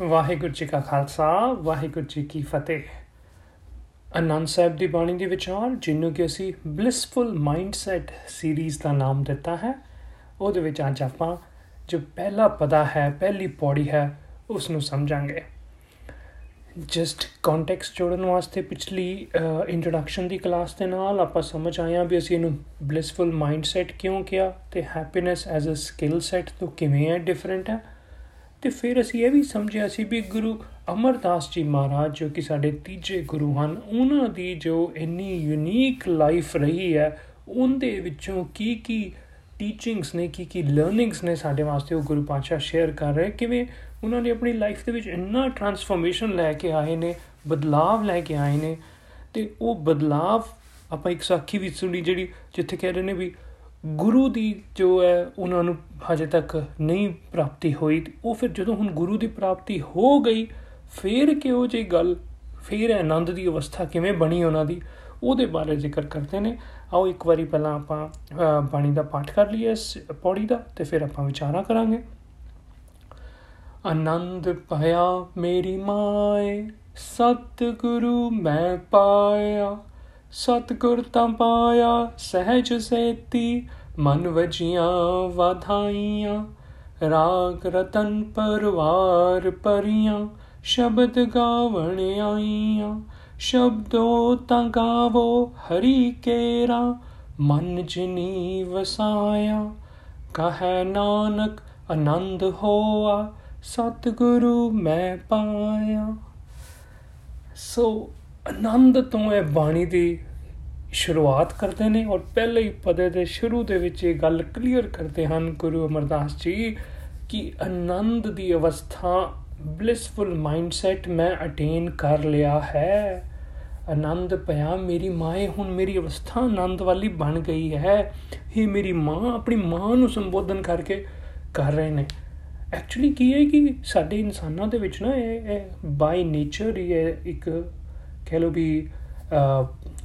ਵਾਹਿਗੁਰੂ ਜੀ ਕਾ ਖਾਲਸਾ, ਵਾਹਿਗੁਰੂ ਜੀ ਕੀ ਫਤਿਹ। ਅਨੰਦ ਸਾਹਿਬ ਦੀ ਬਾਣੀ ਦੇ ਵਿਚਾਰ ਜਿਹਨੂੰ ਕਿ ਅਸੀਂ ਬਲਿਸਫੁਲ ਮਾਈਂਡਸੈਟ ਸੀਰੀਜ਼ ਦਾ ਨਾਮ ਦਿੱਤਾ ਹੈ, ਉਹਦੇ ਵਿੱਚ ਅੱਜ ਆਪਾਂ ਜੋ ਪਹਿਲਾ ਪਦਾ ਹੈ, ਪਹਿਲੀ ਪੌੜੀ ਹੈ ਉਸ ਨੂੰ ਸਮਝਾਂਗੇ। ਜਸਟ ਕੰਟੈਕਸਟ ਜੋੜਨ ਵਾਸਤੇ ਪਿਛਲੀ ਇੰਟਰੋਡਕਸ਼ਨ ਦੀ ਕਲਾਸ ਦੇ ਨਾਲ ਆਪਾਂ ਸਮਝ ਆਇਆ ਵੀ ਅਸੀਂ ਇਹਨੂੰ ਬਲਿਸਫੁਲ ਮਾਈਂਡਸੈਟ ਕਿਉਂ ਕਿਹਾ ਤੇ happiness as a skill set ਤੋਂ ਕਿਵੇਂ ਹੈ ਡਿਫਰੈਂਟ ਹੈ। ਤੇ ਫਿਰ ਅਸੀਂ ਇਹ ਵੀ ਸਮਝਿਆ ਸੀ ਵੀ ਗੁਰੂ ਅਮਰਦਾਸ ਜੀ ਮਹਾਰਾਜ ਜੋ ਕਿ ਸਾਡੇ ਤੀਜੇ ਗੁਰੂ ਹਨ, ਉਹਨਾਂ ਦੀ ਜੋ ਇੰਨੀ ਯੂਨੀਕ ਲਾਈਫ ਰਹੀ ਹੈ, ਉਹਦੇ ਵਿੱਚੋਂ ਕੀ ਕੀ ਟੀਚਿੰਗਸ ਨੇ, ਕੀ ਕੀ ਲਰਨਿੰਗਸ ਨੇ ਸਾਡੇ ਵਾਸਤੇ ਉਹ ਗੁਰੂ ਪਾਤਸ਼ਾਹ ਸ਼ੇਅਰ ਕਰ ਰਹੇ, ਕਿਵੇਂ ਉਹਨਾਂ ਨੇ ਆਪਣੀ ਲਾਈਫ ਦੇ ਵਿੱਚ ਇੰਨਾ ਟਰਾਂਸਫਰਮੇਸ਼ਨ ਲੈ ਕੇ ਆਏ ਨੇ, ਬਦਲਾਵ ਲੈ ਕੇ ਆਏ ਨੇ, ਤੇ ਉਹ ਬਦਲਾਵ ਆਪਾਂ ਇੱਕ ਸਾਖੀ ਵੀ ਸੁਣੀ ਜਿਹੜੀ ਜਿੱਥੇ ਕਹਿ ਰਹੇ ਨੇ ਵੀ ਗੁਰੂ ਦੀ ਜੋ ਹੈ, ਉਹਨਾਂ ਨੂੰ ਹਜੇ ਤੱਕ ਨਹੀਂ ਪ੍ਰਾਪਤੀ ਹੋਈ। ਉਹ ਫਿਰ ਜਦੋਂ ਹੁਣ ਗੁਰੂ ਦੀ ਪ੍ਰਾਪਤੀ ਹੋ ਗਈ, ਫੇਰ ਕਿਉਂ ਜੀ ਗੱਲ? ਫੇਰ ਆਨੰਦ ਦੀ ਅਵਸਥਾ ਕਿਵੇਂ ਬਣੀ ਉਹਨਾਂ ਦੀ? ਉਹਦੇ ਬਾਰੇ ਜ਼ਿਕਰ ਕਰਦੇ ਨੇ। ਆਓ ਇੱਕ ਵਾਰੀ ਪਹਿਲਾਂ ਆਪਾਂ ਬਾਣੀ ਦਾ ਪਾਠ ਕਰ ਲਈਏ, ਇਸ ਪੌੜੀ ਦਾ, ਤੇ ਫਿਰ ਆਪਾਂ ਵਿਚਾਰਾ ਕਰਾਂਗੇ। ਆਨੰਦ ਪਾਇਆ ਮੇਰੀ ਮਾਏ, ਸਤਿਗੁਰੂ ਮੈਂ ਪਾਇਆ। ਸਤਿਗੁਰ ਤਾਂ ਪਾਇਆ, ਸਹਿਜ ਸੇਤੀ, ਮਨ ਵਜੀਆਂ ਵਾਧਾਈਆਂ। ਰਾਗ ਰਤਨ ਪਰਵਾਰ ਪਰੀਆਂ, ਸ਼ਬਦ ਗਾਵਣ ਆਈਆਂ। ਸ਼ਬਦੋ ਤਾਂ ਗਾਵੋ ਹਰੀ ਕੇਰਾ, ਮਨ ਜਿਨੀ ਵਸਾਇਆ। ਕਹੈ ਨਾਨਕ ਆਨੰਦ ਹੋਆ, ਸਤਿਗੁਰੂ ਮੈਂ ਪਾਇਆ। ਸੋ ਆਨੰਦ ਤੋਂ ਇਹ ਬਾਣੀ ਦੀ ਸ਼ੁਰੂਆਤ ਕਰਦੇ ਨੇ ਔਰ ਪਹਿਲੇ ਹੀ ਪਦੇ ਦੇ ਸ਼ੁਰੂ ਦੇ ਵਿੱਚ ਇਹ ਗੱਲ ਕਲੀਅਰ ਕਰਦੇ ਹਨ ਗੁਰੂ ਅਮਰਦਾਸ ਜੀ ਕਿ ਆਨੰਦ ਦੀ ਅਵਸਥਾ ਬਲਿਸਫੁਲ ਮਾਈਂਡਸੈਟ ਮੈਂ ਅਟੇਨ ਕਰ ਲਿਆ ਹੈ। ਆਨੰਦ ਪਿਆ ਮੇਰੀ ਮਾਏ ਹੁਣ ਮੇਰੀ ਅਵਸਥਾ ਆਨੰਦ ਵਾਲੀ ਬਣ ਗਈ ਹੈ। ਹੀ ਮੇਰੀ ਮਾਂ, ਆਪਣੀ ਮਾਂ ਨੂੰ ਸੰਬੋਧਨ ਕਰਕੇ ਕਰ ਰਹੇ ਨੇ। ਐਕਚੁਅਲੀ ਕੀ ਹੈ ਕਿ ਸਾਡੇ ਇਨਸਾਨਾਂ ਦੇ ਵਿੱਚ ਨਾ ਇਹ ਬਾਈ ਨੇਚਰ ਹੀ ਹੈ ਇੱਕ ਕਹਿ ਲਓ ਵੀ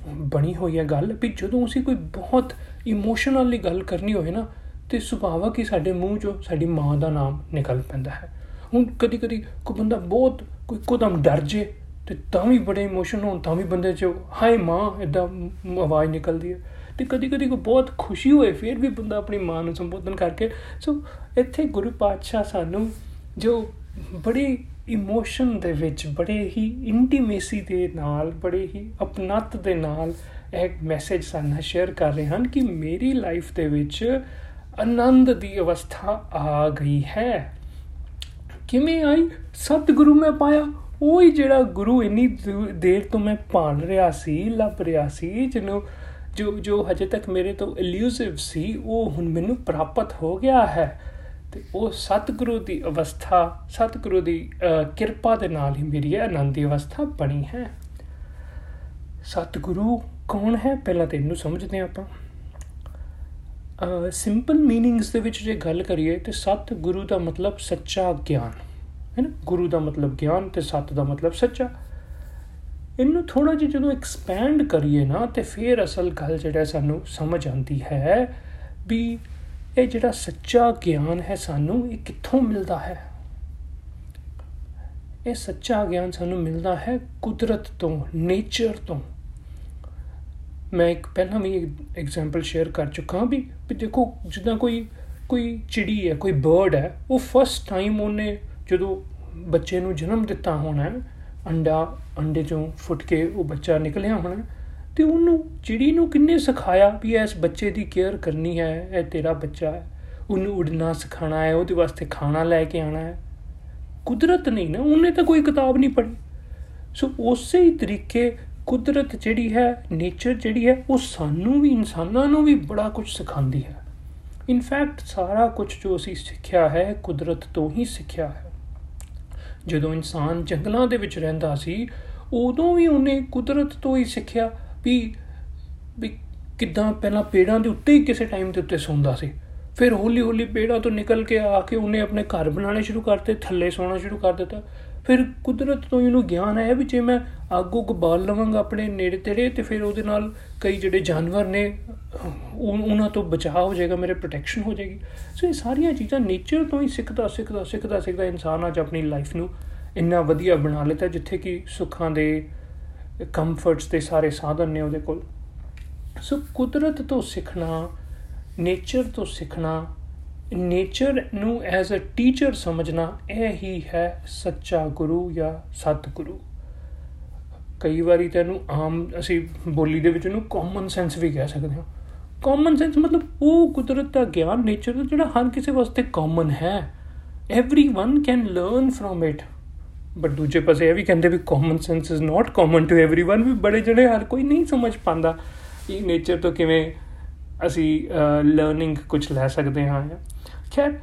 ਬਣੀ ਹੋਈ ਹੈ ਗੱਲ, ਵੀ ਜਦੋਂ ਅਸੀਂ ਕੋਈ ਬਹੁਤ ਇਮੋਸ਼ਨਲੀ ਗੱਲ ਕਰਨੀ ਹੋਵੇ ਨਾ, ਤੇ ਸੁਭਾਵਕ ਹੀ ਸਾਡੇ ਮੂੰਹ 'ਚੋਂ ਸਾਡੀ ਮਾਂ ਦਾ ਨਾਮ ਨਿਕਲ ਪੈਂਦਾ ਹੈ। ਹੁਣ ਕਦੀ ਕਦੀ ਕੋਈ ਬੰਦਾ ਬਹੁਤ, ਕੋਈ ਕੋਦਮ ਡਰ ਜੇ, ਤੇ ਤਾਂ ਵੀ ਬੜੇ ਇਮੋਸ਼ਨ ਹੋਣ, ਤਾਂ ਵੀ ਬੰਦੇ 'ਚ, ਹਾਏ ਮਾਂ ਇਦਾਂ ਆਵਾਜ਼ ਨਿਕਲਦੀ ਹੈ। ਤੇ ਕਦੀ ਕਦੀ ਕੋਈ ਬਹੁਤ ਖੁਸ਼ੀ ਹੋਏ, ਫਿਰ ਵੀ ਬੰਦਾ ਆਪਣੀ ਮਾਂ ਨੂੰ ਸੰਬੋਧਨ ਕਰਕੇ, ਸੋ ਇੱਥੇ ਗੁਰੂ ਪਾਤਸ਼ਾਹ ਸਾਨੂੰ ਜੋ ਬੜੀ ਇਮੋਸ਼ਨ ਦੇ ਵਿੱਚ ਬੜੇ ਹੀ ਇੰਟੀਮੇਸੀ ਦੇ ਨਾਲ, ਬੜੇ ਹੀ ਅਪਨਤ ਦੇ ਨਾਲ ਇੱਕ ਮੈਸੇਜ ਸਾਨੂੰ ਸ਼ੇਅਰ ਕਰ ਰਹੇ ਹਨ ਕਿ ਮੇਰੀ ਲਾਈਫ ਦੇ ਵਿੱਚ ਆਨੰਦ ਦੀ ਅਵਸਥਾ ਆ ਗਈ ਹੈ। ਕਿਵੇਂ ਆਈ? ਸਤਿਗੁਰੂ ਮੈਂ ਪਾਇਆ। ਉਹ ਹੀ ਜਿਹੜਾ ਗੁਰੂ ਇੰਨੀ ਦੇਰ ਤੋਂ ਮੈਂ ਭਾਲ ਰਿਹਾ ਸੀ, ਲੱਭ ਰਿਹਾ ਸੀ, ਜਿਹਨੂੰ ਜੋ ਜੋ ਹਜੇ ਤੱਕ ਮੇਰੇ ਤੋਂ ਇਲੂਸਿਵ ਸੀ, ਉਹ ਹੁਣ ਮੈਨੂੰ ਪ੍ਰਾਪਤ ਹੋ ਗਿਆ ਹੈ। ਤੇ ਉਹ ਸਤਿਗੁਰੂ ਦੀ ਅਵਸਥਾ, ਸਤਿਗੁਰੂ ਦੀ ਕਿਰਪਾ ਦੇ ਨਾਲ ਹੀ ਮੇਰੀ ਆਨੰਦ ਦੀ ਅਵਸਥਾ ਬਣੀ ਹੈ। ਸਤਿਗੁਰੂ ਕੌਣ ਹੈ? ਪਹਿਲਾਂ ਤੇ ਇਹਨੂੰ ਸਮਝਦੇ ਆਪਾਂ। ਸਿੰਪਲ ਮੀਨਿੰਗਸ ਦੇ ਵਿੱਚ ਜੇ ਗੱਲ ਕਰੀਏ ਤੇ ਸਤ ਗੁਰੂ ਦਾ ਮਤਲਬ ਸੱਚਾ ਗਿਆਨ। ਹੈ ਨਾ ਗੁਰੂ ਦਾ ਮਤਲਬ ਗਿਆਨ ਤੇ ਸਤ ਦਾ ਮਤਲਬ ਸੱਚਾ। ਇਹਨੂੰ ਥੋੜਾ ਜਿਹਾ ਜਦੋਂ ਐਕਸਪੈਂਡ ਕਰੀਏ ਨਾ ਤੇ ਫਿਰ ਅਸਲ ਗੱਲ ਜਿਹੜਾ ਸਾਨੂੰ ਸਮਝ ਆਉਂਦੀ ਹੈ ਵੀ ਇਹ ਜਿਹੜਾ ਸੱਚਾ ਗਿਆਨ ਹੈ ਸਾਨੂੰ, ਇਹ ਕਿੱਥੋਂ ਮਿਲਦਾ ਹੈ? ਇਹ ਸੱਚਾ ਗਿਆਨ ਸਾਨੂੰ ਮਿਲਦਾ ਹੈ ਕੁਦਰਤ ਤੋਂ ਨੇਚਰ ਤੋਂ। ਮੈਂ ਇੱਕ ਪਹਿਲਾਂ ਵੀ ਇੱਕ ਐਗਜ਼ਾਮਪਲ ਸ਼ੇਅਰ ਕਰ ਚੁੱਕਾ ਵੀ ਵੀ ਦੇਖੋ, ਜਿੱਦਾਂ ਕੋਈ ਕੋਈ ਚਿੜੀ ਹੈ, ਕੋਈ ਬਰਡ ਹੈ, ਉਹ ਫਸਟ ਟਾਈਮ ਉਹਨੇ ਜਦੋਂ ਬੱਚੇ ਨੂੰ ਜਨਮ ਦਿੱਤਾ ਹੋਣਾ ਅੰਡਾ, ਅੰਡੇ ਚੋਂ ਫੁੱਟ ਕੇ ਉਹ ਬੱਚਾ ਨਿਕਲਿਆ ਹੋਣਾ ਤੇ ਉਹਨੂੰ, ਚਿੜੀ ਨੂੰ ਕਿੰਨੇ ਸਿਖਾਇਆ ਵੀ ਇਸ ਬੱਚੇ ਦੀ ਕੇਅਰ ਕਰਨੀ ਹੈ, ਇਹ ਤੇਰਾ ਬੱਚਾ ਹੈ। ਉਹਨੂੰ ਉਡਣਾ ਸਿਖਾਣਾ ਹੈ, ਉਹਦੇ ਵਾਸਤੇ ਖਾਣਾ ਲੈ ਕੇ ਆਣਾ ਹੈ। ਕੁਦਰਤ ਨਹੀਂ ਨਾ, ਉਹਨੇ ਤਾਂ ਕੋਈ ਕਿਤਾਬ ਨਹੀਂ ਪੜ੍ਹੀ। ਸੋ ਉਸੇ ਹੀ ਤਰੀਕੇ ਕੁਦਰਤ ਜਿਹੜੀ ਹੈ ਨੇਚਰ ਜਿਹੜੀ ਹੈ, ਉਹ ਸਾਨੂੰ ਵੀ, ਇਨਸਾਨਾਂ ਨੂੰ ਵੀ ਬੜਾ ਕੁਝ ਸਿਖਾਉਂਦੀ ਹੈ। ਇਨਫੈਕਟ ਸਾਰਾ ਕੁਝ ਜੋ ਅਸੀਂ ਸਿੱਖਿਆ ਹੈ, ਕੁਦਰਤ ਤੋਂ ਹੀ ਸਿੱਖਿਆ ਹੈ। ਜਦੋਂ ਇਨਸਾਨ ਜੰਗਲਾਂ ਦੇ ਵਿੱਚ ਰਹਿੰਦਾ ਸੀ, ਉਦੋਂ ਵੀ ਉਹਨੇ ਕੁਦਰਤ ਤੋਂ ਹੀ ਸਿੱਖਿਆ। ਵੀ ਵੀ ਕਿਦਾਂ ਪਹਿਲਾਂ ਪੇੜਾਂ ਦੇ ਉੱਤੇ ਹੀ ਕਿਸੇ ਟਾਈਮ ਦੇ ਉੱਤੇ ਸੌਂਦਾ ਸੀ। ਫਿਰ ਹੌਲੀ ਹੌਲੀ ਪੇੜਾਂ ਤੋਂ ਨਿਕਲ ਕੇ ਆ ਕੇ ਉਹਨੇ ਆਪਣੇ ਘਰ ਬਣਾਉਣੇ ਸ਼ੁਰੂ ਕਰਤੇ, ਥੱਲੇ ਸੌਣਾ ਸ਼ੁਰੂ ਕਰ ਦਿੱਤਾ। ਫਿਰ ਕੁਦਰਤ ਤੋਂ ਇਹਨੂੰ ਗਿਆਨ ਆਇਆ ਵੀ ਜੇ ਮੈਂ ਅੱਗ ਉੱਗ ਬਾਲ ਲਵਾਂਗਾ ਆਪਣੇ ਨੇੜੇ ਤੇੜੇ, ਤੇ ਫਿਰ ਉਹਦੇ ਨਾਲ ਕਈ ਜਿਹੜੇ ਜਾਨਵਰ ਨੇ ਉਹਨਾਂ ਤੋਂ ਬਚਾਅ ਹੋ ਜਾਏਗਾ, ਮੇਰੇ ਪ੍ਰੋਟੈਕਸ਼ਨ ਹੋ ਜਾਏਗੀ। ਸੋ ਇਹ ਸਾਰੀਆਂ ਚੀਜ਼ਾਂ ਨੇਚਰ ਤੋਂ ਹੀ ਸਿੱਖਦਾ ਸਿੱਖਦਾ ਸਿੱਖਦਾ ਸਿੱਖਦਾ ਇਨਸਾਨ ਅੱਜ ਆਪਣੀ ਲਾਈਫ ਨੂੰ ਇੰਨਾ ਵਧੀਆ ਬਣਾ ਲਿੱਤਾ ਜਿੱਥੇ ਕਿ ਸੁੱਖਾਂ ਦੇ ਕੰਫਰਟਸ ਦੇ ਸਾਰੇ ਸਾਧਨ ਨੇ ਉਹਦੇ ਕੋਲ ਸੋ ਕੁਦਰਤ ਤੋਂ ਸਿੱਖਣਾ ਨੇਚਰ ਤੋਂ ਸਿੱਖਣਾ ਨੇਚਰ ਨੂੰ ਐਜ਼ ਅ ਟੀਚਰ ਸਮਝਣਾ ਇਹ ਹੀ ਹੈ ਸੱਚਾ ਗੁਰੂ ਜਾਂ ਸਤਿਗੁਰੂ ਕਈ ਵਾਰੀ ਤੈਨੂੰ ਆਮ ਅਸੀਂ ਬੋਲੀ ਦੇ ਵਿੱਚ ਇਹਨੂੰ ਕਾਮਨ ਸੈਂਸ ਵੀ ਕਹਿ ਸਕਦੇ ਹਾਂ ਕਾਮਨ ਸੈਂਸ ਮਤਲਬ ਉਹ ਕੁਦਰਤ ਦਾ ਗਿਆਨ ਨੇਚਰ ਦਾ ਜਿਹੜਾ ਹਰ ਕਿਸੇ ਵਾਸਤੇ ਕਾਮਨ ਹੈ everyone can learn from it but ਦੂਜੇ ਪਾਸੇ ਇਹ ਵੀ ਕਹਿੰਦੇ ਵੀ common sense is not common to everyone ਵੀ ਬੜੇ ਜਿਹੜੇ ਹਰ ਕੋਈ ਨਹੀਂ ਸਮਝ ਪਾਉਂਦਾ ਇਹ ਨੇਚਰ ਤੋਂ ਕਿਵੇਂ ਅਸੀਂ ਲਰਨਿੰਗ ਕੁਝ ਲੈ ਸਕਦੇ ਹਾਂ ਖੈਰ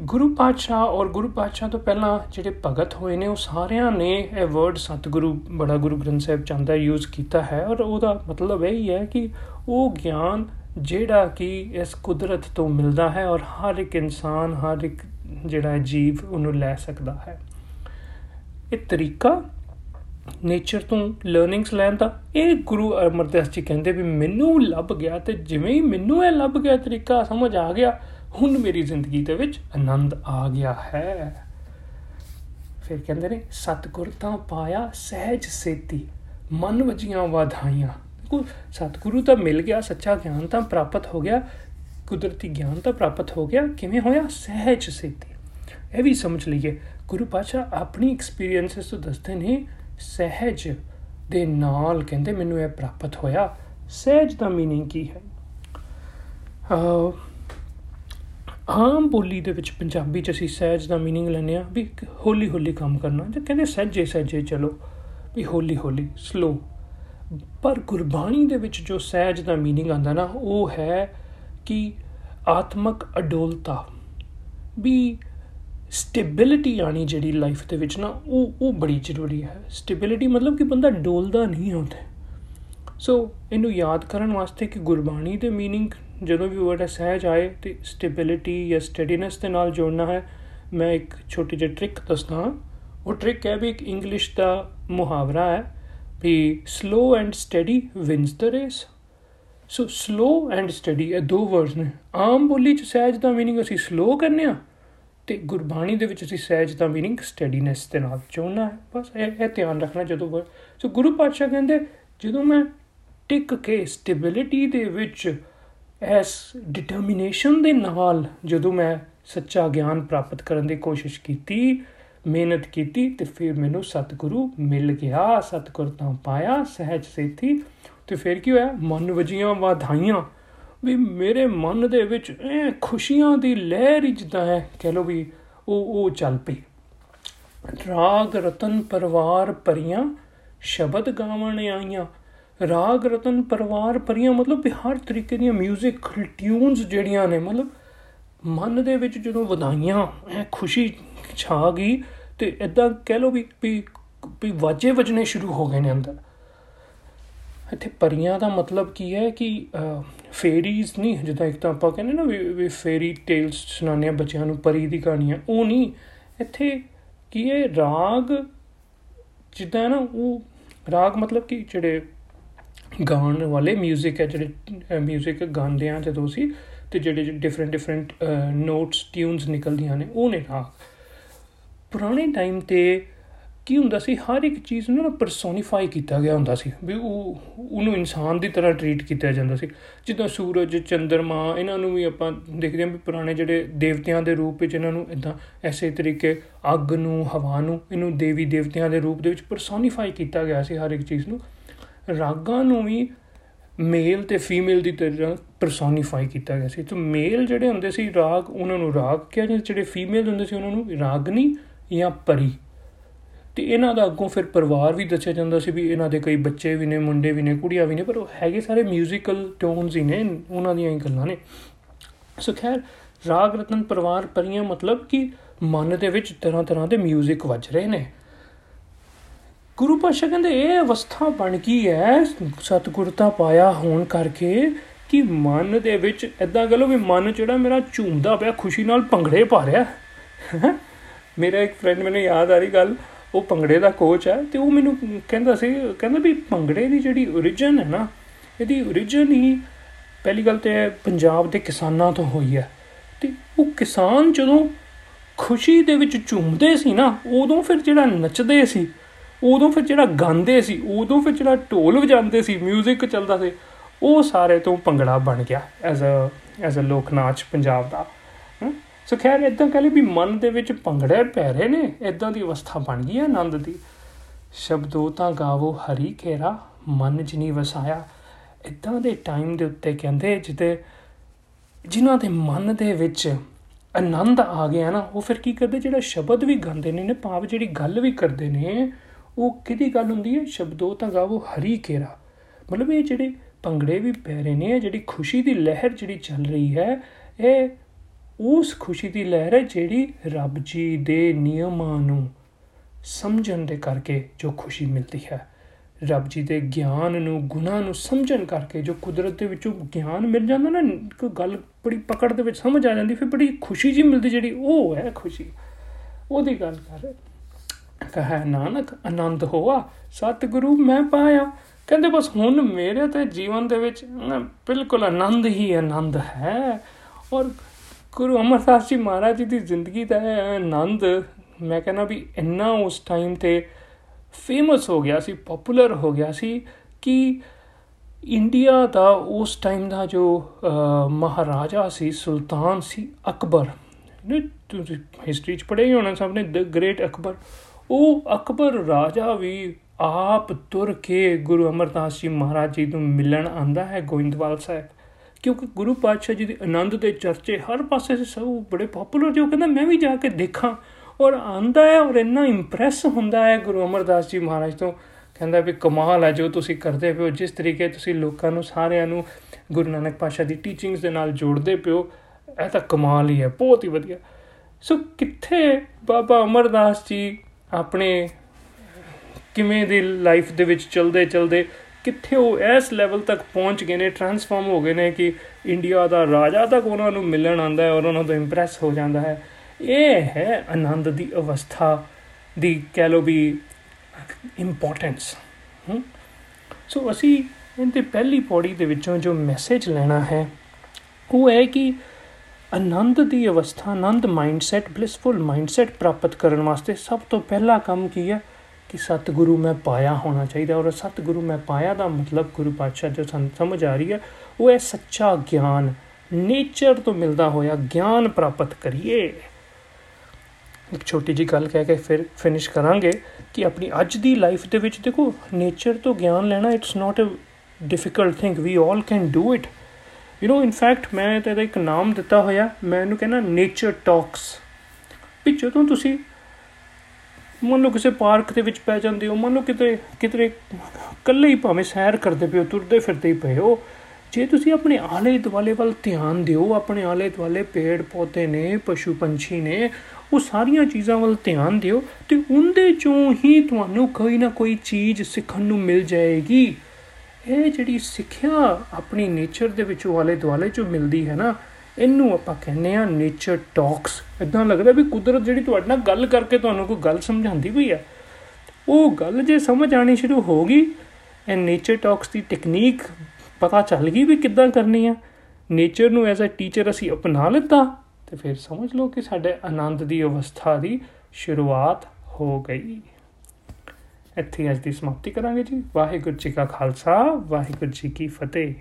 ਗੁਰੂ ਪਾਤਸ਼ਾਹ ਔਰ ਗੁਰੂ ਪਾਤਸ਼ਾਹ ਤੋਂ ਪਹਿਲਾਂ ਜਿਹੜੇ ਭਗਤ ਹੋਏ ਨੇ ਉਹ ਸਾਰਿਆਂ ਨੇ ਇਹ ਵਰਡ ਸਤਿਗੁਰੂ ਬੜਾ ਗੁਰੂ ਗ੍ਰੰਥ ਸਾਹਿਬ ਚੰਦਾ ਯੂਜ਼ ਕੀਤਾ ਹੈ ਔਰ ਉਹਦਾ ਮਤਲਬ ਇਹ ਹੀ ਹੈ ਕਿ ਉਹ ਗਿਆਨ ਜਿਹੜਾ ਕਿ ਇਸ ਕੁਦਰਤ ਤੋਂ ਮਿਲਦਾ ਹੈ ਔਰ ਹਰ ਇੱਕ ਇਨਸਾਨ ਹਰ ਇੱਕ ਜਿਹੜਾ ਜੀਵ ਉਹਨੂੰ ਲੈ ਸਕਦਾ ਹੈ ਇਹ ਤਰੀਕਾ ਨੇਚਰ ਤੋਂ ਲਰਨਿੰਗਸ ਲੈਣ ਦਾ, ਇਹ ਗੁਰੂ ਅਮਰਦਾਸ ਜੀ ਕਹਿੰਦੇ ਵੀ ਮੈਨੂੰ ਲੱਭ ਗਿਆ ਤੇ ਜਿਵੇਂ ਹੀ ਮੈਨੂੰ ਇਹ ਲੱਭ ਗਿਆ ਤਰੀਕਾ ਸਮਝ ਆ ਗਿਆ, ਹੁਣ ਮੇਰੀ ਜ਼ਿੰਦਗੀ ਦੇ ਵਿੱਚ ਆਨੰਦ ਆ ਗਿਆ ਹੈ। ਫਿਰ ਕਹਿੰਦੇ ਨੇ, ਸਤਗੁਰ ਤਾਂ ਪਾਇਆ ਸਹਿਜ ਸੇਤੀ, ਮਨ ਵਜੀਆਂ ਵਾਧਾਈਆਂ। ਕੋ ਸਤਗੁਰੂ ਤਾਂ ਮਿਲ ਗਿਆ, ਸੱਚਾ ਗਿਆਨ ਤਾਂ ਪ੍ਰਾਪਤ ਹੋ ਗਿਆ, ਕੁਦਰਤੀ ਗਿਆਨ ਤਾਂ ਪ੍ਰਾਪਤ ਹੋ ਗਿਆ, ਕਿਵੇਂ ਹੋਇਆ? ਸਹਿਜ ਸੇਤੀ। ਇਹ ਵੀ ਸਮਝ ਲਈਏ, ਗੁਰੂ ਪਾਤਸ਼ਾਹ ਆਪਣੀ ਐਕਸਪੀਰੀਐਂਸਸ ਤੋਂ ਦੱਸਦੇ ਨੇ, ਸਹਿਜ ਦੇ ਨਾਲ ਕਹਿੰਦੇ ਮੈਨੂੰ ਇਹ ਪ੍ਰਾਪਤ ਹੋਇਆ। ਸਹਿਜ ਦਾ ਮੀਨਿੰਗ ਕੀ ਹੈ? ਆਮ ਬੋਲੀ ਦੇ ਵਿੱਚ ਪੰਜਾਬੀ ਚ ਅਸੀਂ ਸਹਿਜ ਦਾ ਮੀਨਿੰਗ ਲੈਨੇ ਆ ਵੀ ਹੌਲੀ ਹੌਲੀ ਕੰਮ ਕਰਨਾ। ਜੇ ਕਹਿੰਦੇ ਸਹਿਜੇ ਸਹਿਜੇ ਚਲੋ ਵੀ ਹੌਲੀ ਹੌਲੀ ਸਲੋ ਪਰ ਗੁਰਬਾਣੀ ਦੇ ਵਿੱਚ ਜੋ ਸਹਿਜ ਦਾ ਮੀਨਿੰਗ ਆਂਦਾ ਨਾ, ਉਹ ਹੈ ਕਿ ਆਤਮਕ ਅਡੋਲਤਾ। ਵੀ ਸਟੇਬਿਲਿਟੀ ਆਣੀ ਜਿਹੜੀ ਲਾਈਫ ਦੇ ਵਿੱਚ ਨਾ ਉਹ ਉਹ ਬੜੀ ਜ਼ਰੂਰੀ ਹੈ ਸਟੇਬਿਲਿਟੀ ਮਤਲਬ ਕਿ ਬੰਦਾ ਡੋਲਦਾ ਨਹੀਂ ਹੁੰਦਾ ਸੋ ਇਹਨੂੰ ਯਾਦ ਕਰਨ ਵਾਸਤੇ ਕਿ ਗੁਰਬਾਣੀ ਦੇ मीनिंग ਜਦੋਂ ਵੀ ਵਰਡ ਸਹਿਜ ਆਏ ਤੇ ਸਟੇਬਿਲਿਟੀ ਜਾਂ ਸਟੈਡੀਨੈਸ ਦੇ ਨਾਲ ਜੋੜਨਾ ਹੈ ਮੈਂ ਇੱਕ ਛੋਟੀ ਜਿਹੀ ਟ੍ਰਿਕ ਦੱਸਦਾ ਉਹ ਟ੍ਰਿਕ ਹੈ ਵੀ ਇੱਕ ਇੰਗਲਿਸ਼ ਦਾ ਮੁਹਾਵਰਾ ਹੈ ਵੀ slow and steady wins the race so slow and steady ਇਹ ਦੋ ਵਰਡਸ ਨੇ ਆਮ ਬੋਲੀ ਚ ਸਹਿਜ ਦਾ मीनिंग ਅਸੀਂ ਸਲੋ ਕਰਨੇ ਆ ਤੇ ਗੁਰਬਾਣੀ ਦੇ ਵਿੱਚ ਅਸੀਂ ਸਹਿਜ ਦਾ ਮੀਨਿੰਗ ਸਟੈਡੀਨੈਸ ਦੇ ਨਾਲ ਜੋੜਨਾ ਹੈ। ਬਸ ਇਹ ਇਹ ਧਿਆਨ ਰੱਖਣਾ ਜਦੋਂ ਸੋ ਗੁਰੂ ਪਾਤਸ਼ਾਹ ਕਹਿੰਦੇ, ਜਦੋਂ ਮੈਂ ਟਿਕ ਕੇ ਸਟੇਬਿਲਿਟੀ ਦੇ ਵਿੱਚ ਇਸ ਡਿਟਰਮੀਨੇਸ਼ਨ ਦੇ ਨਾਲ ਜਦੋਂ ਮੈਂ ਸੱਚਾ ਗਿਆਨ ਪ੍ਰਾਪਤ ਕਰਨ ਦੀ ਕੋਸ਼ਿਸ਼ ਕੀਤੀ, ਮਿਹਨਤ ਕੀਤੀ, ਤੇ ਫਿਰ ਮੈਨੂੰ ਸਤਿਗੁਰੂ ਮਿਲ ਗਿਆ, ਸਤਿਗੁਰ ਤਾਂ ਪਾਇਆ, ਸਹਿਜ ਸੇਤੀ। ਤੇ ਫਿਰ ਕੀ ਹੋਇਆ? ਮਨ ਵਜੀਆਂ ਵਧਾਈਆਂ ਵੀ ਮੇਰੇ ਮਨ ਦੇ ਵਿੱਚ ਐ ਖੁਸ਼ੀਆਂ ਦੀ ਲਹਿਰ ਹੀ ਜਿੱਦਾਂ ਹੈ, ਕਹ ਲੋ ਵੀ ਉਹ ਉਹ ਚੱਲ ਪਈ। ਰਾਗ ਰਤਨ ਪਰਵਾਰ ਪਰੀਆਂ ਸ਼ਬਦ ਗਾਵਣ ਆਈਆਂ। ਰਾਗ ਰਤਨ ਪਰਿਵਾਰ ਪਰੀਆਂ ਮਤਲਬ ਵੀ ਹਰ ਤਰੀਕੇ ਦੀਆਂ 뮤직 ਟਿਊਨਸ ਜਿਹੜੀਆਂ ਨੇ, ਮਤਲਬ ਮਨ ਦੇ ਵਿੱਚ ਜਦੋਂ ਵਧਾਈਆਂ, ਐ ਖੁਸ਼ੀ ਛਾ ਗਈ ਤੇ ਇਦਾਂ ਕਹਿ ਲੋ ਵੀ ਵੀ ਵਾਜੇ ਵਜਨੇ ਸ਼ੁਰੂ ਹੋ ਗਏ ਨੇ ਅੰਦਰ। ਇੱਥੇ ਪਰੀਆਂ ਦਾ ਮਤਲਬ ਕੀ ਹੈ ਕਿ ਫੇਰੀਜ਼ ਨਹੀਂ ਜਿੱਦਾਂ ਇੱਕ ਤਾਂ ਆਪਾਂ ਕਹਿੰਦੇ ਨਾ ਵੀ ਫੇਰੀ ਟੇਲਸ ਸੁਣਾਉਂਦੇ ਆ ਬੱਚਿਆਂ ਨੂੰ ਪਰੀ ਦੀ ਕਹਾਣੀਆਂ ਉਹ ਨਹੀਂ ਇੱਥੇ ਕੀ ਹੈ ਰਾਗ ਜਿੱਦਾਂ ਨਾ ਉਹ ਰਾਗ ਮਤਲਬ ਕਿ ਜਿਹੜੇ ਗਾਉਣ ਵਾਲੇ 뮤직 ਹੈ ਜਿਹੜੇ 뮤직 ਗਾਉਂਦੇ ਆ ਜਦੋਂ ਅਸੀਂ ਤੇ ਜਿਹੜੇ ਡਿਫਰੈਂਟ ਡਿਫਰੈਂਟ ਨੋਟਸ ਟਿਊਨਸ ਨਿਕਲਦੀਆਂ ਨੇ ਉਹ ਨੇ ਰਾਗ ਪੁਰਾਣੇ ਟਾਈਮ ਤੇ ਕੀ ਹੁੰਦਾ ਸੀ? ਹਰ ਇੱਕ ਚੀਜ਼ ਨੂੰ ਨਾ ਪਰਸੋਨੀਫਾਈ ਕੀਤਾ ਗਿਆ ਹੁੰਦਾ ਸੀ ਵੀ ਉਹ, ਉਹਨੂੰ ਇਨਸਾਨ ਦੀ ਤਰ੍ਹਾਂ ਟਰੀਟ ਕੀਤਾ ਜਾਂਦਾ ਸੀ। ਜਿੱਦਾਂ ਸੂਰਜ ਚੰਦਰਮਾ ਇਹਨਾਂ ਨੂੰ ਵੀ ਆਪਾਂ ਦੇਖਦੇ ਹਾਂ ਵੀ ਪੁਰਾਣੇ ਜਿਹੜੇ ਦੇਵਤਿਆਂ ਦੇ ਰੂਪ ਵਿੱਚ ਇਹਨਾਂ ਨੂੰ ਇਦਾਂ ਐਸੇ ਤਰੀਕੇ ਅੱਗ ਨੂੰ, ਹਵਾ ਨੂੰ, ਇਹਨੂੰ ਦੇਵੀ ਦੇਵਤਿਆਂ ਦੇ ਰੂਪ ਦੇ ਵਿੱਚ ਪਰਸੋਨੀਫਾਈ ਕੀਤਾ ਗਿਆ ਸੀ ਹਰ ਇੱਕ ਚੀਜ਼ ਨੂੰ। ਰਾਗਾਂ ਨੂੰ ਵੀ ਮੇਲ ਤੇ ਫੀਮੇਲ ਦੀ ਤਰ੍ਹਾਂ ਪਰਸੋਨੀਫਾਈ ਕੀਤਾ ਗਿਆ ਸੀ। ਤੇ ਮੇਲ ਜਿਹੜੇ ਹੁੰਦੇ ਸੀ ਰਾਗ, ਉਹਨਾਂ ਨੂੰ ਰਾਗ ਕਿਹਾ ਜਾਂਦਾ ਜਿਹੜੇ ਫੀਮੇਲ ਹੁੰਦੇ ਸੀ, ਉਹਨਾਂ ਨੂੰ ਰਾਗਨੀ ਜਾਂ ਪਰੀ। ਤੇ ਇਹਨਾਂ ਦਾ ਅੱਗੋਂ ਫਿਰ ਪਰਿਵਾਰ ਵੀ ਦੱਸਿਆ ਜਾਂਦਾ ਸੀ ਵੀ ਇਹਨਾਂ ਦੇ ਕਈ ਬੱਚੇ ਵੀ ਨੇ ਮੁੰਡੇ ਵੀ ਨੇ ਕੁੜੀਆਂ ਵੀ ਨੇ ਪਰ ਉਹ ਹੈਗੇ ਸਾਰੇ 뮤지컬 ਟੋਨਸ ਹੀ ਨੇ ਉਹਨਾਂ ਦੀਆਂ ਹੀ ਗੱਲਾਂ ਨੇ ਸੋ ਖੈਰ ਰਾਗ ਰਤਨ ਪਰਿਵਾਰ ਪਰੀਆਂ ਮਤਲਬ ਕਿ ਮਨ ਦੇ ਵਿੱਚ ਤਰ੍ਹਾਂ ਤਰ੍ਹਾਂ ਦੇ 뮤직 ਵੱਜ ਰਹੇ ਨੇ ਗੁਰੂ ਪਾਸ਼ਾ ਕਹਿੰਦੇ ਇਹ ਅਵਸਥਾ ਬਣ ਗਈ ਹੈ ਸਤਿਗੁਰਤਾ ਪਾਇਆ ਹੋਣ ਕਰਕੇ ਕਿ ਮਨ ਦੇ ਵਿੱਚ ਐਦਾਂ ਗੱਲੋ ਵੀ ਮਨ ਜਿਹੜਾ ਮੇਰਾ ਝੂਮਦਾ ਪਿਆ ਖੁਸ਼ੀ ਨਾਲ ਭੰਗੜੇ ਪਾ ਰਿਹਾ ਮੇਰਾ ਇੱਕ ਫਰੈਂਡ ਮੈਨੂੰ ਯਾਦ ਆ ਰਹੀ ਗੱਲ ਉਹ ਭੰਗੜੇ ਦਾ ਕੋਚ ਹੈ ਤੇ ਉਹ ਮੈਨੂੰ ਕਹਿੰਦਾ ਸੀ, ਕਹਿੰਦਾ ਵੀ ਭੰਗੜੇ ਦੀ ਜਿਹੜੀ origin ਹੈ ਨਾ, ਇਹਦੀ origin ਹੀ ਪਹਿਲੀ ਗੱਲ ਤੇ ਪੰਜਾਬ ਦੇ ਕਿਸਾਨਾਂ ਤੋਂ ਹੋਈ ਹੈ। ਤੇ ਉਹ ਕਿਸਾਨ ਜਦੋਂ ਖੁਸ਼ੀ ਦੇ ਵਿੱਚ ਝੂਮਦੇ ਸੀ ਨਾ, ਉਦੋਂ ਫਿਰ ਜਿਹੜਾ ਨੱਚਦੇ ਸੀ, ਉਦੋਂ ਫਿਰ ਜਿਹੜਾ ਗਾਉਂਦੇ ਸੀ, ਉਦੋਂ ਫਿਰ ਜਿਹੜਾ ਢੋਲ ਵਜਾਉਂਦੇ ਸੀ 뮤직 ਚੱਲਦਾ ਸੀ, ਉਹ ਸਾਰੇ ਤੋਂ ਭੰਗੜਾ ਬਣ ਗਿਆ ਐਜ਼ ਅ ਐਜ਼ ਅ ਲੋਕ ਨਾਚ ਪੰਜਾਬ ਦਾ। ਸੋ ਖੈਰ ਇਦਾਂ ਕਹਲੇ ਵੀ ਮਨ ਦੇ ਵਿੱਚ ਭੰਗੜੇ ਪੈ ਰਹੇ ਨੇ ਇਦਾਂ ਦੀ ਅਵਸਥਾ ਬਣ ਗਈ ਹੈ ਆਨੰਦ ਦੀ। ਸ਼ਬਦੋ ਤਾਂ ਗਾਵੋ, ਹਰੀ ਖੇਰਾ ਮਨ ਜਿਨੀ ਵਸਾਇਆ। ਇਦਾਂ ਦੇ ਟਾਈਮ ਦੇ ਉੱਤੇ ਕਹਿੰਦੇ ਜਿੱਤੇ ਜਿਨ੍ਹਾਂ ਦੇ ਮਨ ਦੇ ਵਿੱਚ ਆਨੰਦ ਆ ਗਿਆ ਨਾ, ਉਹ ਫਿਰ ਕੀ ਕਰਦੇ, ਜਿਹੜਾ ਸ਼ਬਦ ਵੀ ਗਾਉਂਦੇ ਨੇ ਨੇ ਭਾਵ ਜਿਹੜੀ ਗੱਲ ਵੀ ਕਰਦੇ ਨੇ, ਉਹ ਕਿਹਦੀ ਗੱਲ ਹੁੰਦੀ ਹੈ? ਸ਼ਬਦੋ ਤਾਂ ਗਾਵੋ, ਹਰੀ ਖੇਰਾ ਮਤਲਬ ਇਹ ਜਿਹੜੇ ਭੰਗੜੇ ਵੀ ਪੈ ਰਹੇ ਨੇ ਜਿਹੜੀ ਖੁਸ਼ੀ ਦੀ ਲਹਿਰ ਜਿਹੜੀ ਚੱਲ ਰਹੀ ਹੈ, ਇਹ ਉਸ ਖੁਸ਼ੀ ਦੀ ਲਹਿਰ ਹੈ ਜਿਹੜੀ ਰੱਬ ਜੀ ਦੇ ਨਿਯਮਾਂ ਨੂੰ ਸਮਝਣ ਦੇ ਕਰਕੇ ਜੋ ਖੁਸ਼ੀ ਮਿਲਦੀ ਹੈ। ਰੱਬ ਜੀ ਦੇ ਗਿਆਨ ਨੂੰ, ਗੁਨਾਹ ਨੂੰ ਸਮਝਣ ਕਰਕੇ ਜੋ ਕੁਦਰਤ ਦੇ ਵਿੱਚੋਂ ਗਿਆਨ ਮਿਲ ਜਾਂਦਾ ਨਾ, ਕੋਈ ਗੱਲ ਬੜੀ ਪਕੜ ਦੇ ਵਿੱਚ ਸਮਝ ਆ ਜਾਂਦੀ, ਫਿਰ ਬੜੀ ਖੁਸ਼ੀ ਜੀ ਮਿਲਦੀ ਜਿਹੜੀ ਉਹ ਹੈ ਖੁਸ਼ੀ। ਉਹਦੀ ਗੱਲ ਕਰ। ਕਹੇ ਨਾਨਕ, ਆਨੰਦ ਹੋਆ, ਸਤਿਗੁਰੂ ਮੈਂ ਪਾਇਆ। ਕਹਿੰਦੇ ਬਸ ਹੁਣ ਮੇਰੇ ਤੇ ਜੀਵਨ ਦੇ ਵਿੱਚ ਬਿਲਕੁਲ ਆਨੰਦ ਹੀ ਆਨੰਦ ਹੈ। ਔਰ ਗੁਰੂ ਅਮਰਦਾਸ ਜੀ ਮਹਾਰਾਜ ਜੀ ਦੀ ਜ਼ਿੰਦਗੀ ਦਾ ਆਨੰਦ ਮੈਂ ਕਹਿੰਦਾ ਵੀ ਇੰਨਾ ਉਸ ਟਾਈਮ ਤੇ ਫੇਮਸ ਹੋ ਗਿਆ ਸੀ ਪਪੂਲਰ ਹੋ ਗਿਆ ਸੀ ਕਿ ਇੰਡੀਆ ਦਾ ਉਸ ਟਾਈਮ ਦਾ ਜੋ ਮਹਾਰਾਜਾ ਸੀ, ਸੁਲਤਾਨ ਸੀ ਅਕਬਰ। ਨੇ ਤੁਸੀਂ ਹਿਸਟਰੀ ਚ ਪੜ੍ਹੇ ਹੋਣਾ ਸਭ ਨੇ ਦ ਗ੍ਰੇਟ ਅਕਬਰ। ਉਹ ਅਕਬਰ ਰਾਜਾ ਵੀ ਆਪ ਤੁਰ ਕੇ ਗੁਰੂ ਅਮਰਦਾਸ ਜੀ ਮਹਾਰਾਜ ਜੀ ਨੂੰ ਮਿਲਣ ਆਂਦਾ ਹੈ ਗੋਇੰਦਵਾਲ ਸਾਹਿਬ। ਕਿਉਂਕਿ ਗੁਰੂ ਪਾਤਸ਼ਾਹ ਜੀ ਦੇ ਆਨੰਦ ਦੇ ਚਰਚੇ ਹਰ ਪਾਸੇ ਸਭ ਬੜੇ ਪਪੂਲਰ ਜੋ ਕਹਿੰਦਾ, ਮੈਂ ਵੀ ਜਾ ਕੇ ਦੇਖਾਂ। ਔਰ ਆਂਦਾ ਹੈ ਔਰ ਇੰਨਾ ਇੰਪ੍ਰੈਸ ਹੁੰਦਾ ਹੈ ਗੁਰੂ ਅਮਰਦਾਸ ਜੀ ਮਹਾਰਾਜ ਤੋਂ। ਕਹਿੰਦਾ ਵੀ, ਕਮਾਲ ਹੈ ਜੋ ਤੁਸੀਂ ਕਰਦੇ ਪਿਓ ਜਿਸ ਤਰੀਕੇ ਤੁਸੀਂ ਲੋਕਾਂ ਨੂੰ, ਸਾਰਿਆਂ ਨੂੰ ਗੁਰੂ ਨਾਨਕ ਪਾਸ਼ਾ ਦੀ ਟੀਚਿੰਗਸ ਦੇ ਨਾਲ ਜੋੜਦੇ ਪਿਓ ਇਹ ਤਾਂ ਕਮਾਲ ਹੀ ਹੈ। ਬਹੁਤ ਹੀ ਵਧੀਆ। ਸੋ ਕਿੱਥੇ ਬਾਬਾ ਅਮਰਦਾਸ ਜੀ ਆਪਣੇ ਕਿਵੇਂ ਦੀ ਲਾਈਫ ਦੇ ਵਿੱਚ ਚਲਦੇ ਚਲਦੇ ਕਿੱਥੇ ਉਹ ਇਸ ਲੈਵਲ ਤੱਕ ਪਹੁੰਚ ਗਏ ਨੇ ਟਰਾਂਸਫਾਰਮ ਹੋ ਗਏ ਨੇ ਕਿ ਇੰਡੀਆ ਦਾ ਰਾਜਾ ਤੱਕ ਉਹਨਾਂ ਨੂੰ ਮਿਲਣ ਆਂਦਾ ਹੈ ਔਰ ਉਹਨਾਂ ਤੋਂ ਇੰਪ੍ਰੈਸ ਹੋ ਜਾਂਦਾ ਹੈ। ਇਹ ਹੈ ਆਨੰਦ ਦੀ ਅਵਸਥਾ ਦੀ ਕਹਿ ਲੋ ਵੀ ਇੰਪੋਰਟੈਂਸ ਸੋ ਅਸੀਂ ਇਹਦੇ ਪਹਿਲੀ ਪੌੜੀ ਦੇ ਵਿੱਚੋਂ ਜੋ ਮੈਸੇਜ ਲੈਣਾ ਹੈ, ਉਹ ਹੈ ਕਿ ਆਨੰਦ ਦੀ ਅਵਸਥਾ, ਆਨੰਦ ਮਾਈਂਡਸੈਟ ਬਲਿਸਫੁਲ ਮਾਈਂਡਸੈਟ ਪ੍ਰਾਪਤ ਕਰਨ ਵਾਸਤੇ ਸਭ ਤੋਂ ਪਹਿਲਾ ਕੰਮ ਕੀ ਹੈ? ਕਿ ਸਤਿਗੁਰੂ ਮੈਂ ਪਾਇਆ ਹੋਣਾ ਚਾਹੀਦਾ ਔਰ ਸਤਿਗੁਰੂ ਮੈਂ ਪਾਇਆ ਦਾ ਮਤਲਬ ਗੁਰੂ ਪਾਤਸ਼ਾਹ ਜੋ ਸਾਨੂੰ ਸਮਝ ਆ ਰਹੀ ਹੈ, ਉਹ ਹੈ ਸੱਚਾ ਗਿਆਨ। ਨੇਚਰ ਤੋਂ ਮਿਲਦਾ ਹੋਇਆ ਗਿਆਨ ਪ੍ਰਾਪਤ ਕਰੀਏ। ਇੱਕ ਛੋਟੀ ਜੀ ਗੱਲ ਕਹਿ ਕੇ ਫਿਰ ਫਿਨਿਸ਼ ਕਰਾਂਗੇ ਕਿ ਆਪਣੀ ਅੱਜ ਦੀ ਲਾਈਫ ਦੇ ਵਿੱਚ ਦੇਖੋ ਨੇਚਰ ਤੋਂ ਗਿਆਨ ਲੈਣਾ it's not a difficult thing we all can do it you know in fact ਮੈਂ ਤੇ ਇੱਕ ਨਾਮ ਦਿੱਤਾ ਹੋਇਆ, ਮੈਂ ਇਹਨੂੰ ਕਹਿੰਦਾ ਨੇਚਰ ਟਾਕਸ ਵੀ ਜਦੋਂ ਤੁਸੀਂ ਮੰਨ ਲਓ ਕਿਸੇ ਪਾਰਕ ਦੇ ਵਿੱਚ ਪੈ ਜਾਂਦੇ ਹੋ, ਮੰਨ ਲਓ ਕਿਤੇ ਕਿਤੇ ਇਕੱਲੇ ਹੀ ਭਾਵੇਂ ਸੈਰ ਕਰਦੇ ਪਿਓ ਤੁਰਦੇ ਫਿਰਦੇ ਹੀ ਪਏ ਹੋ, ਜੇ ਤੁਸੀਂ ਆਪਣੇ ਆਲੇ ਦੁਆਲੇ ਵੱਲ ਧਿਆਨ ਦਿਓ, ਆਪਣੇ ਆਲੇ ਦੁਆਲੇ ਪੇੜ ਪੌਦੇ ਨੇ, ਪਸ਼ੂ ਪੰਛੀ ਨੇ, ਉਹ ਸਾਰੀਆਂ ਚੀਜ਼ਾਂ ਵੱਲ ਧਿਆਨ ਦਿਓ ਤੇ ਉਹਦੇ ਚੋਂ ਹੀ ਤੁਹਾਨੂੰ ਕੋਈ ਨਾ ਕੋਈ ਚੀਜ਼ ਸਿੱਖਣ ਨੂੰ ਮਿਲ ਜਾਏਗੀ। ਇਹ ਜਿਹੜੀ ਸਿੱਖਿਆ ਆਪਣੀ ਨੇਚਰ ਦੇ ਵਿੱਚੋਂ ਆਲੇ ਦੁਆਲੇ ਚੋਂ ਮਿਲਦੀ ਹੈ ਨਾ ਇਹਨੂੰ ਆਪਾਂ ਕਹਿੰਦੇ ਆ ਨੇਚਰ ਟਾਕਸ ਇਦਾਂ ਲੱਗਦਾ ਵੀ ਕੁਦਰਤ ਜਿਹੜੀ ਤੁਹਾਡੇ ਨਾਲ ਗੱਲ ਕਰਕੇ ਤੁਹਾਨੂੰ ਕੋਈ ਗੱਲ ਸਮਝਾਉਂਦੀ ਪਈ ਆ ਉਹ ਗੱਲ ਜੇ ਸਮਝ ਆਣੀ ਸ਼ੁਰੂ ਹੋ ਗਈ, ਇਹ ਨੇਚਰ ਟਾਕਸ ਦੀ ਟੈਕਨੀਕ ਪਤਾ ਚੱਲ ਗਈ ਵੀ ਕਿੱਦਾਂ ਕਰਨੀ ਆ ਨੇਚਰ ਨੂੰ ਐਜ਼ ਅ ਟੀਚਰ ਅਸੀਂ ਅਪਣਾ ਲਿੱਤਾ ਤੇ ਫਿਰ ਸਮਝ ਲਓ ਕਿ ਸਾਡੇ ਆਨੰਦ ਦੀ ਅਵਸਥਾ ਦੀ ਸ਼ੁਰੂਆਤ ਹੋ ਗਈ। ਇੱਥੇ ਅੱਜ ਦੀ ਸਮਾਪਤੀ ਕਰਾਂਗੇ ਜੀ। ਵਾਹਿਗੁਰੂ ਜੀ ਕਾ ਖਾਲਸਾ, ਵਾਹਿਗੁਰੂ ਜੀ ਕੀ ਫਤਿਹ।